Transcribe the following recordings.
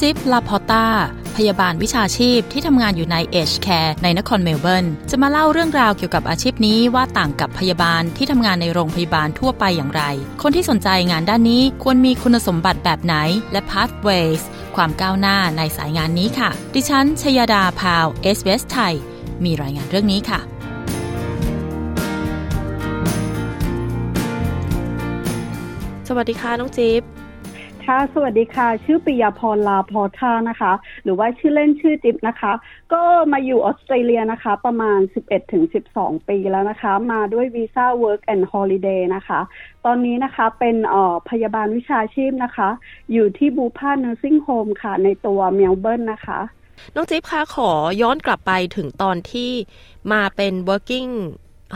จิ๊บลาพอต้าพยาบาลวิชาชีพที่ทำงานอยู่ใน aged care ในนครเมลเบิร์นจะมาเล่าเรื่องราวเกี่ยวกับอาชีพนี้ว่าต่างกับพยาบาลที่ทำงานในโรงพยาบาลทั่วไปอย่างไร คนที่สนใจงานด้านนี้ควรมีคุณสมบัติแบบไหนและ pathways ความก้าวหน้าในสายงานนี้ค่ะ ดิฉันชยดาพาวเวล SBS ไทยมีรายงานเรื่องนี้ค่ะสวัสดีค่ะน้องจิ๊บ ค่ะ สวัสดีค่ะ ชื่อปิยาพรลาพอท่านะคะ หรือว่าชื่อเล่นชื่อจิ๊บนะคะ ก็มาอยู่ออสเตรเลียนะคะ ประมาณ 11ถึง12 ปีแล้วนะคะ มาด้วยวีซ่า Work and Holiday นะคะ ตอนนี้นะคะเป็นออพยาบาลวิชาชีพนะคะ อยู่ที่บูพา Nursing Home ค่ะ ในตัวเมลเบิร์นนะคะ น้องจิ๊บคะขอย้อนกลับไปถึงตอนที่มาเป็น working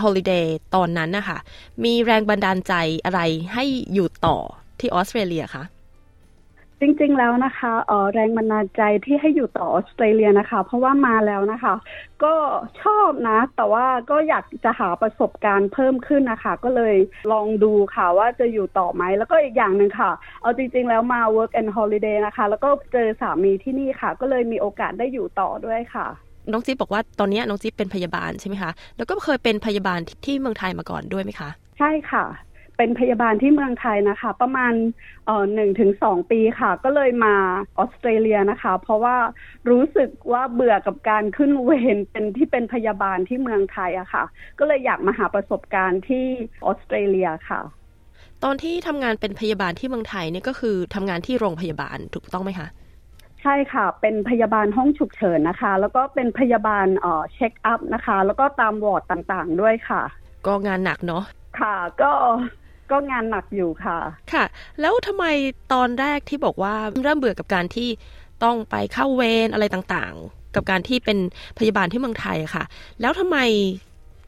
holiday ตอนนั้นนะคะ มีแรงบันดาลใจอะไรให้อยู่ต่อที่ออสเตรเลียคะ จริงๆแล้วนะคะเอ่อแรงบันดาลใจที่ให้อยู่ต่อออสเตรเลียนะคะ เพราะว่ามาแล้วนะคะ ก็ชอบนะ แต่ว่าก็อยากจะหาประสบการณ์เพิ่มขึ้นนะคะ ก็เลยลองดูค่ะว่าจะอยู่ต่อไหม แล้วก็อีกอย่างหนึ่งค่ะ เอาจริง ๆ แล้วมา work and holiday นะคะ แล้วก็เจอสามีที่นี่ค่ะ ก็เลยมีโอกาสได้อยู่ต่อด้วยค่ะน้องจิ๊บบอกว่าตอนนี้น้องจิ๊บเป็นพยาบาลใช่ไหมคะ แล้วก็เคยเป็นพยาบาลที่ที่เมืองไทยมาก่อนด้วยไหมคะ ใช่ค่ะ เป็นพยาบาลที่เมืองไทยนะคะ ประมาณเอ่อหนึ่งถึงสองปีค่ะ ก็เลยมาออสเตรเลียนะคะ เพราะว่ารู้สึกว่าเบื่อกับการขึ้นเวรเป็นที่เป็นพยาบาลที่เมืองไทยอะค่ะ ก็เลยอยากมาหาประสบการณ์ที่ออสเตรเลียค่ะ ตอนที่ทำงานเป็นพยาบาลที่เมืองไทยเนี่ยก็คือทำงานที่โรงพยาบาลถูกต้องไหมคะใช่ค่ะ เป็นพยาบาลห้องฉุกเฉินนะคะ แล้วก็เป็นพยาบาลเอ่อ check up นะคะ แล้วก็ตามวอร์ดต่างๆ ด้วยค่ะ ก็งานหนักเนาะค่ะ ก็ ก็งานหนักอยู่ค่ะ ค่ะ แล้วทำไมตอนแรกที่บอกว่าเริ่มเบื่อกับการที่ต้องไปเข้าเวรอะไรต่างๆ กับการที่เป็นพยาบาลที่เมืองไทยอะค่ะ แล้วทำไม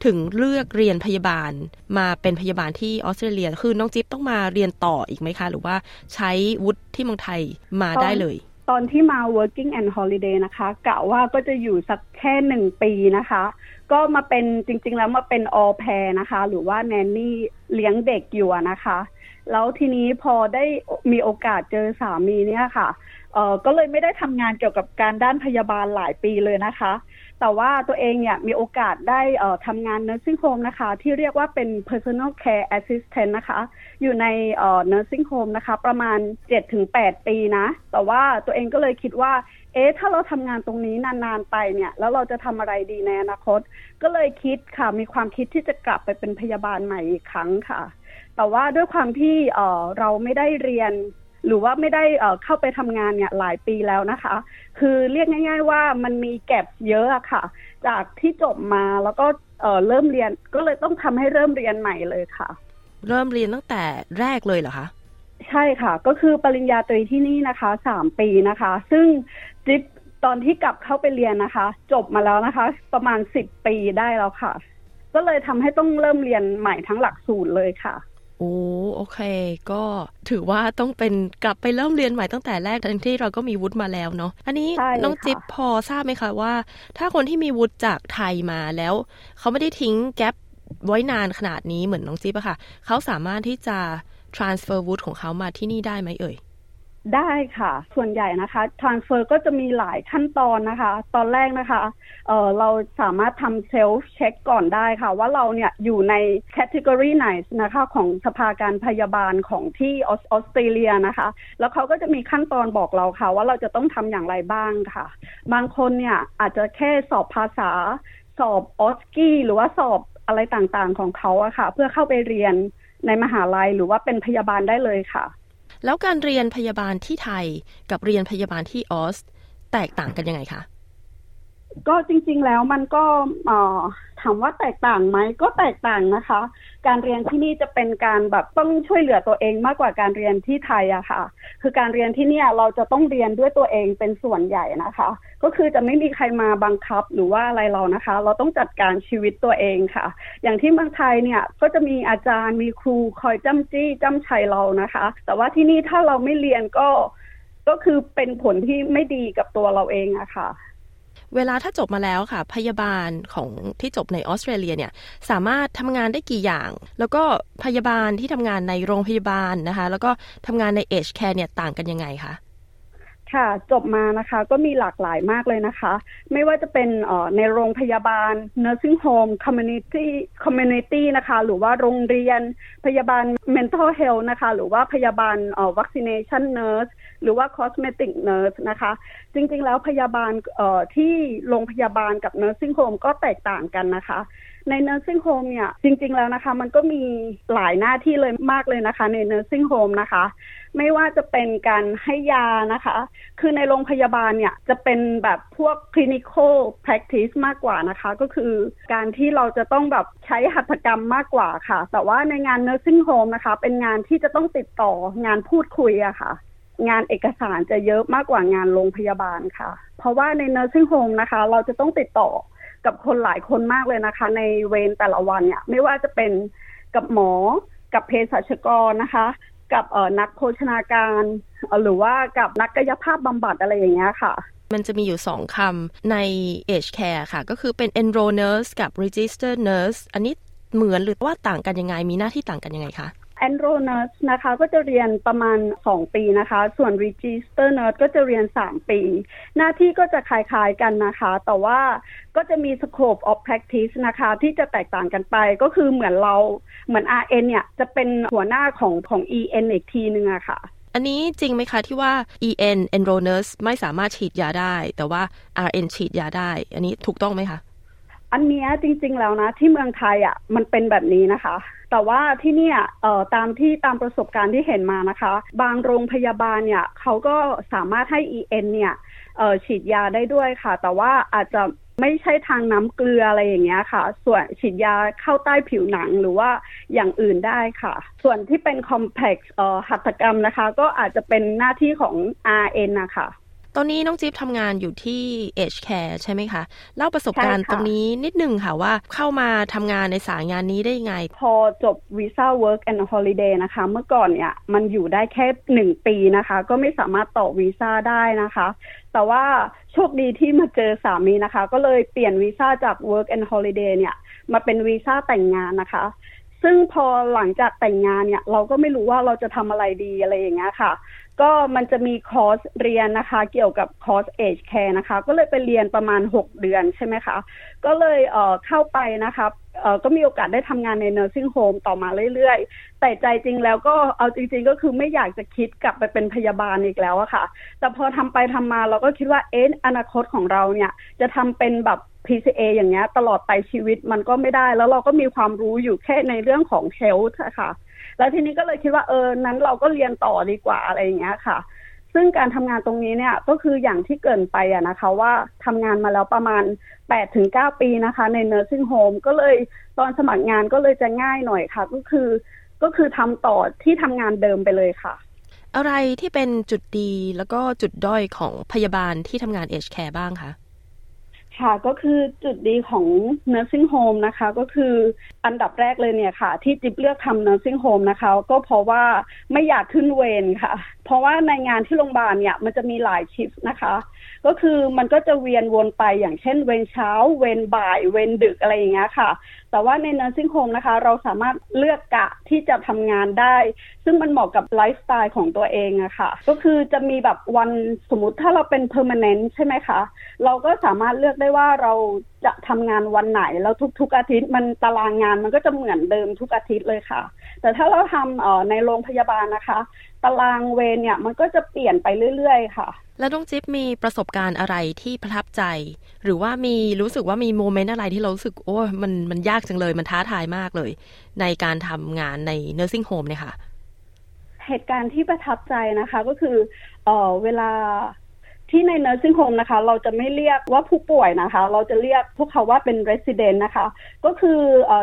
ถึงเลือกเรียนพยาบาลมาเป็นพยาบาลที่ออสเตรเลีย คือน้องจิ๊บต้องมาเรียนต่ออีกไหมคะ หรือว่าใช้วุฒิที่เมืองไทยมาได้เลย ตอนที่มา working and holiday นะคะกะว่าก็จะอยู่สักแค่หนึ่งปีนะคะ ก็มาเป็นจริง ๆ แล้วมาเป็น all pair นะคะ หรือว่าแนนนี่เลี้ยงเด็กอยู่นะคะ แล้วทีนี้พอได้มีโอกาสเจอสามีเนี่ยค่ะเออก็เลยไม่ได้ทำงานเกี่ยวกับการด้านพยาบาลหลายปีเลยนะคะ แต่ว่าตัวเองเนี่ยมีโอกาสได้เอ่อทำงาน nursing home นะคะ ที่เรียกว่าเป็น personal care assistant นะคะ อยู่ในเอ่อ nursing home นะคะ ประมาณ 7-8 ปีนะ แต่ว่าตัวเองก็เลยคิดว่า เอ๊ะถ้าเราทำงานตรงนี้นานๆไปเนี่ย แล้วเราจะทำอะไรดีในอนาคต ก็เลยคิดค่ะ มีความคิดที่จะกลับไปเป็นพยาบาลใหม่อีกครั้งค่ะ แต่ว่าด้วยความที่เออเราไม่ได้เรียน หรือว่าไม่ได้เออเข้าไปทำงานเนี่ยหลายปีแล้วนะคะ คือเรียกง่าย ๆ ว่ามันมีแก็บเยอะอะค่ะ จากที่จบมาแล้วก็เออเริ่มเรียนก็เลยต้องทำให้เริ่มเรียนใหม่เลยค่ะ เริ่มเรียนตั้งแต่แรกเลยเหรอคะ ใช่ค่ะ ก็คือปริญญาตรีที่นี่นะคะสามปีนะคะ ซึ่งจิ๊บตอนที่กลับเข้าไปเรียนนะคะ จบมาแล้วนะคะ ประมาณสิบปีได้แล้วค่ะ ก็เลยทำให้ต้องเริ่มเรียนใหม่ทั้งหลักสูตรเลยค่ะโอ้โอเค ก็ถือว่าต้องเป็นกลับไปเริ่มเรียนใหม่ตั้งแต่แรกทั้งที่เราก็มีวุฒิมาแล้วเนาะอันนี้ใช่น้องค่ะจิ๊บพอทราบไหมคะว่า ถ้าคนที่มีวุฒิจากไทยมาแล้ว เขาไม่ได้ทิ้ง gap ไว้นานขนาดนี้เหมือนน้องจิ๊บอะค่ะ เขาสามารถที่จะ transfer วุฒิของเขามาที่นี่ได้ไหมเอ่ยได้ค่ะ ส่วนใหญ่นะคะ transfer ก็จะมีหลายขั้นตอนนะคะ ตอนแรกนะคะเราสามารถทำ self check ก่อนได้ค่ะ ว่าเราเนี่ยอยู่ใน category ไหนนะคะของสภาการพยาบาลของที่ออสเตรเลียนะคะ แล้วเขาก็จะมีขั้นตอนบอกเราค่ะ ว่าเราจะต้องทำอย่างไรบ้างค่ะ บางคนเนี่ยอาจจะแค่สอบภาษา สอบออสกี้หรือว่าสอบอะไรต่างๆของเขาอะค่ะ เพื่อเข้าไปเรียน ในมหาลัยหรือว่าเป็นพยาบาลได้เลยค่ะ แล้วการเรียนพยาบาลที่ไทยกับเรียนพยาบาลที่ออส แตกต่างกันยังไงคะ ก็จริง ๆ แล้วมันก็ถามว่าแตกต่างไหมก็แตกต่างนะคะ การเรียนที่นี่จะเป็นการแบบต้องช่วยเหลือตัวเองมากกว่าการเรียนที่ไทยอะค่ะ คือการเรียนที่เนี่ยเราจะต้องเรียนด้วยตัวเองเป็นส่วนใหญ่นะคะ ก็คือจะไม่มีใครมาบังคับหรือว่าอะไรเรานะคะ เราต้องจัดการชีวิตตัวเองค่ะ อย่างที่เมืองไทยเนี่ยก็จะมีอาจารย์มีครูคอยจ้ำจี้จ้ำชัยเรานะคะ แต่ว่าที่นี่ถ้าเราไม่เรียนก็ก็คือเป็นผลที่ไม่ดีกับตัวเราเองอะค่ะ เวลาถ้าจบมาแล้วค่ะ พยาบาลของที่จบในออสเตรเลียเนี่ยสามารถทำงานได้กี่อย่าง แล้วก็พยาบาลที่ทำงานในโรงพยาบาลนะคะ แล้วก็ทำงานในเอชแคร์เนี่ยต่างกันยังไงคะ ค่ะจบมานะคะก็มีหลากหลายมากเลยนะคะ ไม่ว่าจะเป็นในโรงพยาบาล nursing home community community นะคะ หรือว่าโรงเรียนพยาบาล mental health นะคะ หรือว่าพยาบาล vaccination nurse หรือว่า cosmetic nurse นะคะ จริงๆแล้วพยาบาลที่โรงพยาบาลกับ nursing home ก็แตกต่างกันนะคะ ใน nursing home เนี่ยจริง ๆ แล้วนะคะ มันก็มีหลายหน้าที่เลยมากเลยนะคะ ใน nursing home นะคะ ไม่ว่าจะเป็นการให้ยานะคะ คือในโรงพยาบาลเนี่ยจะเป็นแบบพวก clinical practice มากกว่านะคะ ก็คือการที่เราจะต้องแบบใช้หัตถกรรมมากกว่าค่ะ แต่ว่าในงาน nursing home นะคะ เป็นงานที่จะต้องติดต่องานพูดคุยอะค่ะงานเอกสารจะเยอะมากกว่างานโรงพยาบาลค่ะ เพราะว่าใน nursing home นะคะ เราจะต้องติดต่อ กับคนหลายคนมากเลยนะคะ ในเวรแต่ละวันเนี่ย ไม่ว่าจะเป็นกับหมอกับเภสัชกรนะคะ กับเอ่อนักโภชนาการ หรือว่ากับนักกายภาพบำบัดอะไรอย่างเงี้ยค่ะมันจะมีอยู่สองคำใน age care ค่ะ ก็คือเป็น enroll nurse กับ register nurse อันนี้เหมือนหรือว่าต่างกันยังไง มีหน้าที่ต่างกันยังไงคะ แอนโรเนอร์สนะคะก็จะเรียนประมาณ 2 ปีนะคะ ส่วน Register Nurse ก็จะเรียน 3 ปี หน้าที่ก็จะคล้ายๆกันนะคะ แต่ว่าก็จะมี scope of practice นะคะ ที่จะแตกต่างกันไปก็คือเหมือนเราเหมือน RN เนี่ย จะเป็นหัวหน้าของของ EN อีกทีนึงอะค่ะ อันนี้จริงไหมคะที่ว่า EN enroll nurse ไม่สามารถฉีดยาได้ แต่ว่า RN ฉีดยาได้ อันนี้ถูกต้องไหมคะอันนี้จริงๆแล้วนะ ที่เมืองไทยอะมันเป็นแบบนี้นะคะ แต่ว่าที่เนี่ยตามที่ตามประสบการณ์ที่เห็นมานะคะ บางโรงพยาบาลเนี่ยเขาก็สามารถให้ EN เนี่ยฉีดยาได้ด้วยค่ะ แต่ว่าอาจจะไม่ใช่ทางน้ำเกลืออะไรอย่างเงี้ยค่ะ ส่วนฉีดยาเข้าใต้ผิวหนังหรือว่าอย่างอื่นได้ค่ะ ส่วนที่เป็นคอมเพล็กซ์หัตถกรรมนะคะ ก็อาจจะเป็นหน้าที่ของ RN นะคะ ตอนนี้น้องจิ๊บทำงานอยู่ที่ Age Care ใช่ไหมคะ เล่าประสบการณ์ตรงนี้นิดนึงค่ะว่าเข้ามาทำงานในสายงานนี้ได้ยังไง พอจบวีซ่า Work and Holiday นะคะ เมื่อก่อนเนี่ยมันอยู่ได้แค่หนึ่งปีนะคะ ก็ไม่สามารถต่อวีซ่าได้นะคะ แต่ว่าโชคดีที่มาเจอสามีนะคะ ก็เลยเปลี่ยนวีซ่าจาก Work and Holiday เนี่ยมาเป็นวีซ่าแต่งงานนะคะซึ่งพอหลังจากแต่งงานเนี่ย เราก็ไม่รู้ว่าเราจะทำอะไรดีอะไรอย่างเงี้ยค่ะ ก็มันจะมีคอร์สเรียนนะคะ เกี่ยวกับคอร์ส aged care นะคะ ก็เลยไปเรียนประมาณ 6 เดือนใช่ไหมคะ ก็เลยเเข้าไปนะคะก็มีโอกาสได้ทำงานใน nursing home ต่อมาเรื่อยๆ แต่ใจจริงแล้วก็เอาจริง ๆ ก็คือไม่อยากจะคิดกลับไปเป็นพยาบาลอีกแล้วอะค่ะ แต่พอทำไปทำมาเราก็คิดว่าเอ๊ะอนาคตของเราเนี่ย จะทำเป็นแบบ PCA อย่างเงี้ยตลอดไปชีวิตมันก็ไม่ได้ แล้วเราก็มีความรู้อยู่แค่ในเรื่องของ health ค่ะ แล้วทีนี้ก็เลยคิดว่าเออนั้นเราก็เรียนต่อดีกว่าอะไรอย่างเงี้ยค่ะ ซึ่งการทำงานตรงนี้เนี่ยก็คืออย่างที่เกินไปอะนะคะว่าทำงานมาแล้วประมาณแปดถึงเก้าปีนะคะ ใน nursing home ก็เลยตอนสมัครงานก็เลยจะง่ายหน่อยค่ะ ก็คือก็คือทำต่อที่ทำงานเดิมไปเลยค่ะ อะไรที่เป็นจุดดีแล้วก็จุดด้อยของพยาบาลที่ทำงานเอชแคร์บ้างคะ ค่ะก็คือจุดดีของ nursing home นะคะ ก็คืออันดับแรกเลยเนี่ยค่ะ ที่จิ๊บเลือกทำ nursing home นะคะ ก็เพราะว่าไม่อยากขึ้นเวรค่ะ เพราะว่าในงานที่โรงพยาบาลเนี่ยมันจะมีหลายชิฟนะคะ ก็คือมันก็จะเวียนวนไปอย่างเช่นเวรเช้า เวรบ่าย เวรดึกอะไรอย่างเงี้ยค่ะแต่ว่าใน nursing home นะคะ เราสามารถเลือกกะที่จะทำงานได้ ซึ่งมันเหมาะกับไลฟ์สไตล์ของตัวเองอะค่ะ ก็คือจะมีแบบวันสมมติถ้าเราเป็น permanent ใช่ไหมคะ เราก็สามารถเลือกได้ว่าเราจะทำงานวันไหน แล้วทุก ๆ อาทิตย์มันตารางงานมันก็จะเหมือนเดิมทุกอาทิตย์เลยค่ะ แต่ถ้าเราทำเอ่อในโรงพยาบาลนะคะ ตารางเวรเนี่ยมันก็จะเปลี่ยนไปเรื่อย ๆ ค่ะ แล้วน้องจิ๊บมีประสบการณ์อะไรที่ประทับใจ หรือว่ามีรู้สึกว่ามีโมเมนต์อะไรที่เรารู้สึกโอ้มันมันยากจังเลยมันท้าทายมากเลย ในการทำงานใน nursing home เนี่ยค่ะ เหตุการณ์ที่ประทับใจนะคะก็คือเออเวลาที่ใน nursing home นะคะ เราจะไม่เรียกว่าผู้ป่วยนะคะ เราจะเรียกพวกเขาว่าเป็น resident นะคะ ก็คือ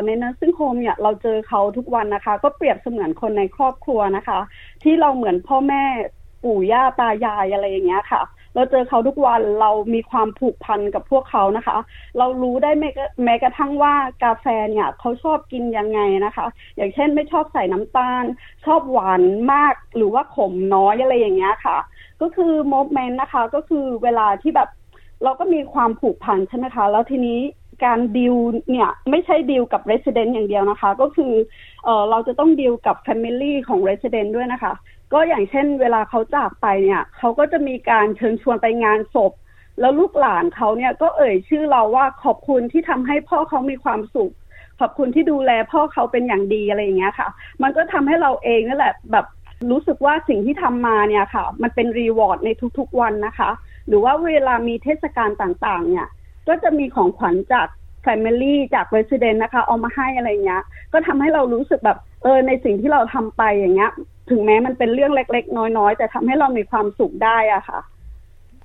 ใน nursing home เนี่ยเราเจอเขาทุกวันนะคะ ก็เปรียบเสมือนคนในครอบครัวนะคะ ที่เราเหมือนพ่อแม่ ปู่ย่าตายายอะไรอย่างเงี้ยค่ะ เราเจอเขาทุกวันเรามีความผูกพันกับพวกเขานะคะ เรารู้ได้แม้แมกระทั่งว่ากาแฟเนี่ยเขาชอบกินยังไงนะคะ อย่างเช่นไม่ชอบใส่น้ำตาล ชอบหวานมากหรือว่าขมน้อยอะไรอย่างเงี้ยค่ะ ก็คือโมเมนต์นะคะ ก็คือเวลาที่แบบเราก็มีความผูกพันใช่ไหมคะ แล้วทีนี้การดิวเนี่ยไม่ใช่ดิวกับ Resident อย่างเดียวนะคะ ก็คือเออเราจะต้องดิวกับ Family ของ Resident ด้วยนะคะ ก็อย่างเช่น เวลาเขาจากไปเนี่ยเขาก็จะมีการเชิญชวนไปงานศพ แล้วลูกหลานเขาเนี่ยก็เอ่ยชื่อเราว่าขอบคุณที่ทำให้พ่อเขามีความสุข ขอบคุณที่ดูแลพ่อเขาเป็นอย่างดีอะไรอย่างเงี้ยค่ะ มันก็ทำให้เราเองนั่นแหละแบบรู้สึกว่าสิ่งที่ทำมาเนี่ยค่ะ มันเป็นรีวอร์ดในทุกๆวันนะคะ หรือว่าเวลามีเทศกาลต่างๆ เนี่ย ก็จะมีของขวัญจาก Family จาก Resident นะคะ เอามาให้อะไรเงี้ย ก็ทำให้เรารู้สึกแบบเออในสิ่งที่เราทำไปอย่างเงี้ย ถึงแม้มันเป็นเรื่องเล็ก ๆ น้อยๆ แต่ทำให้เรามีความสุขได้อะค่ะ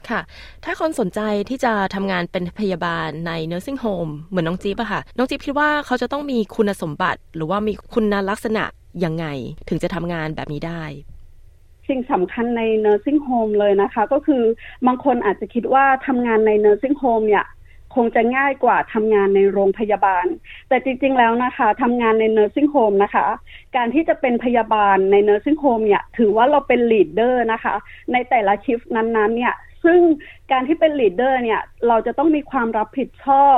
ค่ะ ถ้าคนสนใจที่จะทำงานเป็นพยาบาลใน nursing home เหมือนน้องจิ๊บอะค่ะ น้องจิ๊บคิดว่าเขาจะต้องมีคุณสมบัติ หรือว่ามีคุณลักษณะยังไง ถึงจะทำงานแบบนี้ได้ สิ่งสำคัญใน nursing home เลยนะคะ ก็คือบางคนอาจจะคิดว่าทำงานใน nursing home เนี่ย คงจะง่ายกว่าทำงานในโรงพยาบาล แต่จริง ๆ แล้วนะคะทำงานใน nursing home นะคะ การที่จะเป็นพยาบาลใน nursing home เนี่ย ถือว่าเราเป็น leader นะคะ ในแต่ละชิฟนั้นๆ เนี่ย ซึ่งการที่เป็น leader เนี่ย เราจะต้องมีความรับผิดชอบ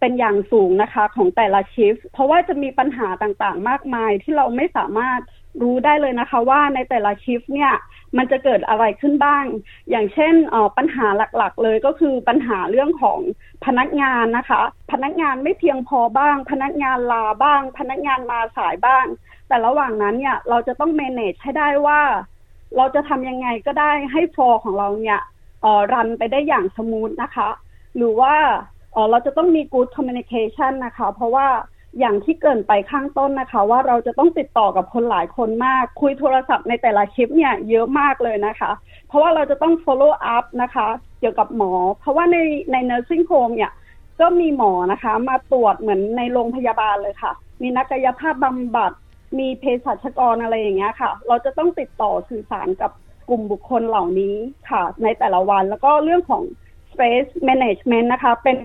เป็นอย่างสูงนะคะของแต่ละชิฟเพราะว่าจะมีปัญหาต่างๆ มากมายที่เราไม่สามารถ รู้ได้เลยนะคะว่าในแต่ละชิฟเนี่ยมันจะเกิดอะไรขึ้นบ้าง อย่างเช่นปัญหาหลักๆ เลยก็คือปัญหาเรื่องของพนักงานนะคะ พนักงานไม่เพียงพอบ้าง พนักงานลาบ้าง พนักงานมาสายบ้าง แต่ระหว่างนั้นเนี่ยเราจะต้อง manage ให้ได้ว่า เราจะทำยังไงก็ได้ให้ฟอร์ของเราเนี่ยรันไปได้อย่างสมูทนะคะ หรือว่าเราจะต้องมี good communication นะคะ เพราะว่า อย่างที่เกินไปข้างต้นนะคะ ว่าเราจะต้องติดต่อกับคนหลายคนมาก คุยโทรศัพท์ในแต่ละคลิปเนี่ยเยอะมากเลยนะคะ เพราะว่าเราจะต้อง follow up นะคะ เกี่ยวกับหมอ เพราะว่าในใน nursing home เนี่ยก็มีหมอนะคะ มาตรวจเหมือนในโรงพยาบาลเลยค่ะ มีนักกายภาพบำบัด มีเภสัชกรอะไรอย่างเงี้ยค่ะ เราจะต้องติดต่อสื่อสารกับกลุ่มบุคคลเหล่านี้ค่ะ ในแต่ละวันแล้วก็เรื่องของ space management นะคะ เป็น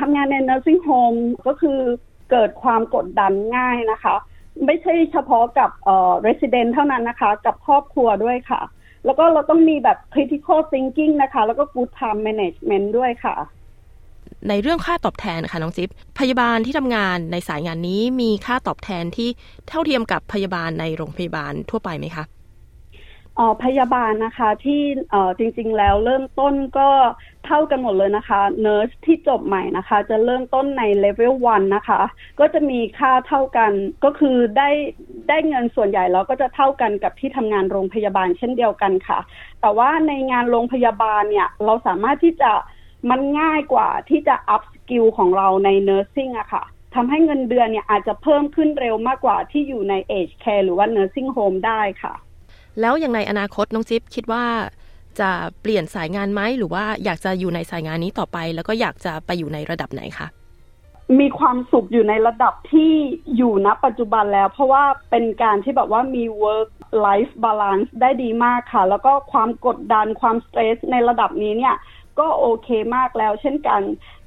ทำงานใน nursing home ก็คือ เกิดความกดดันง่ายนะคะ ไม่ใช่เฉพาะกับเอ่อ resident เท่านั้นนะคะ กับครอบครัวด้วยค่ะ แล้วก็เราต้องมีแบบ critical thinking นะคะ แล้วก็ good time management ด้วยค่ะ ในเรื่องค่าตอบแทนค่ะน้องจิ๊บพยาบาลที่ทำงานในสายงานนี้มีค่าตอบแทนที่เท่าเทียมกับพยาบาลในโรงพยาบาลทั่วไปไหมคะอ๋อพยาบาลนะคะที่เอ่อจริง ๆ แล้วเริ่มต้นก็ เท่ากันหมดเลยนะคะ nurse ที่จบใหม่นะคะ จะเริ่มต้นในเลเวลวันะคะ ก็จะมีค่าเท่ากันก็คือได้ได้เงินส่วนใหญ่แล้วก็จะเท่ากันกับที่ทำงานโรงพยาบาลเช่นเดียวกันค่ะ แต่ว่าในงานโรงพยาบาลเนี่ย เราสามารถที่จะมันง่ายกว่าที่จะ upskill ของเราใน nursing อะค่ะทำให้เงินเดือนเนี่ยอาจจะเพิ่มขึ้นเร็วมากกว่าที่อยู่ใน aged care หรือว่า nursing homeมได้ค่ะ แล้วอย่างในอนาคตน้องจิ๊บคิดว่า จะเปลี่ยนสายงานไหมหรือว่าอยากจะอยู่ในสายงานนี้ต่อไป แล้วก็อยากจะไปอยู่ในระดับไหนคะมีความสุขอยู่ในระดับที่อยู่ณปัจจุบันแล้ว เพราะว่าเป็นการที่แบบว่ามี work life balance ได้ดีมากค่ะ แล้วก็ความกดดันความสเตรสในระดับนี้เนี่ย ก็โอเคมากแล้วเช่นกัน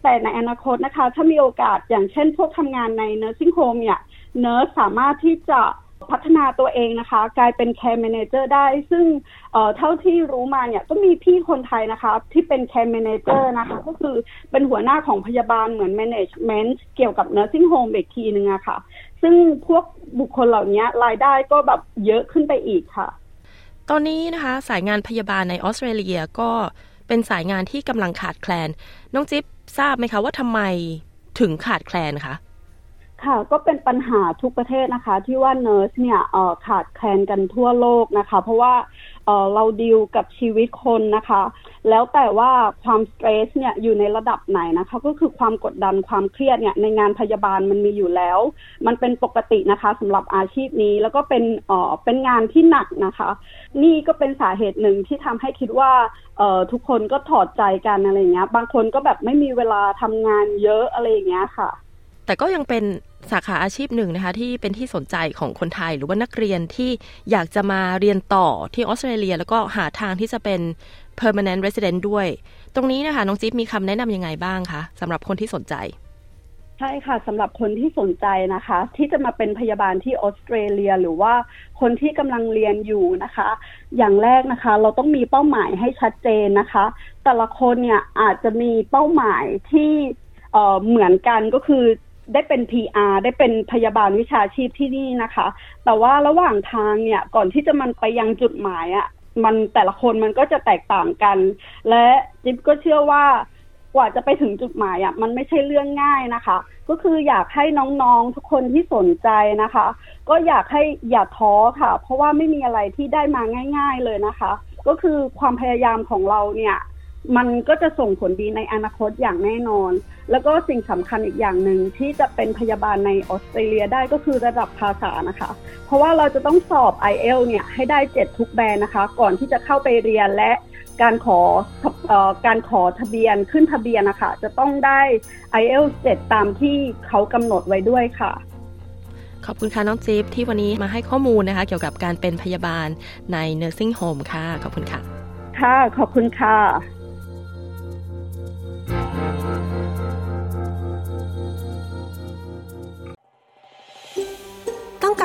แต่ในอนาคตนะคะ ถ้ามีโอกาสอย่างเช่นพวกทำงานใน nursing home เนี่ยnurse สามารถที่จะ พัฒนาตัวเองนะคะ กลายเป็น care manager ได้ ซึ่งเท่าที่รู้มาเนี่ยก็มีพี่คนไทยนะคะ ที่เป็น care manager นะคะ ก็คือเป็นหัวหน้าของพยาบาลเหมือน management เกี่ยวกับ nursing home อีกทีนึงอะค่ะ ซึ่งพวกบุคคลเหล่านี้รายได้ก็แบบเยอะขึ้นไปอีกค่ะ ตอนนี้นะคะ สายงานพยาบาลในออสเตรเลียก็เป็นสายงานที่กำลังขาดแคลน น้องจิ๊บทราบไหมคะว่าทำไมถึงขาดแคลนคะ ค่ะก็เป็นปัญหาทุกประเทศนะคะ ที่ว่าเนอร์สเนี่ยขาดแคลนกันทั่วโลกนะคะ เพราะว่าเราดีลกับชีวิตคนนะคะ แล้วแต่ว่าความสเตรสเนี่ยอยู่ในระดับไหนนะคะ ก็คือความกดดันความเครียดเนี่ยในงานพยาบาลมันมีอยู่แล้ว มันเป็นปกตินะคะสำหรับอาชีพนี้แล้วก็เป็นเอ่อเป็นงานที่หนักนะคะ นี่ก็เป็นสาเหตุหนึ่งที่ทำให้คิดว่าเอ่อทุกคนก็ถอดใจกันอะไรเงี้ย บางคนก็แบบไม่มีเวลาทำงานเยอะอะไรเงี้ยค่ะ แต่ก็ยังเป็นสาขาอาชีพหนึ่งนะคะที่เป็นที่สนใจของคนไทยหรือว่านักเรียนที่อยากจะมาเรียนต่อที่ออสเตรเลีย แล้วก็หาทางที่จะเป็น permanent resident ด้วย ตรงนี้นะคะน้องจิ๊บมีคำแนะนำยังไงบ้างคะสำหรับคนที่สนใจ ใช่ค่ะสำหรับคนที่สนใจนะคะ ที่จะมาเป็นพยาบาลที่ออสเตรเลีย หรือว่าคนที่กำลังเรียนอยู่นะคะ อย่างแรกนะคะ เราต้องมีเป้าหมายให้ชัดเจนนะคะ แต่ละคนเนี่ยอาจจะมีเป้าหมายที่เเหมือนกันก็คือ ได้เป็น PR ได้เป็นพยาบาลวิชาชีพที่นี่นะคะ แต่ว่าระหว่างทางเนี่ยก่อนที่จะมันไปยังจุดหมายอะ่ะมันแต่ละคนมันก็จะแตกต่างกัน และจิ๊บก็เชื่อว่ากว่าจะไปถึงจุดหมายอะ่ะมันไม่ใช่เรื่องง่ายนะคะ ก็คืออยากให้น้องๆทุกคนที่สนใจนะคะ ก็อยากให้อย่าท้อค่ะ เพราะว่าไม่มีอะไรที่ได้มาง่าย ๆเลยนะคะ ก็คือความพยายามของเราเนี่ย มันก็จะส่งผลดีในอนาคตอย่างแน่นอน แล้วก็สิ่งสำคัญอีกอย่างหนึ่งที่จะเป็นพยาบาลในออสเตรเลียได้ก็คือระดับภาษานะคะ เพราะว่าเราจะต้องสอบ i อเอลเนี่ยให้ได้เจ็ดทุกแบรนด์นะคะ ก่อนที่จะเข้าไปเรียนและการขออการขอทะเบียนขึ้นทะเบียนนะคะจะต้องได้ i อเอลเจ็ดตามที่เขากำหนดไว้ด้วยค่ะขอบคุณค่ะน้องจิ๊บที่วันนี้มาให้ข้อมูลนะคะ เกี่ยวกับการเป็นพยาบาลใน nursing home ค่ะ ขอบคุณค่ะ ค่ะ ขอบคุณค่ะ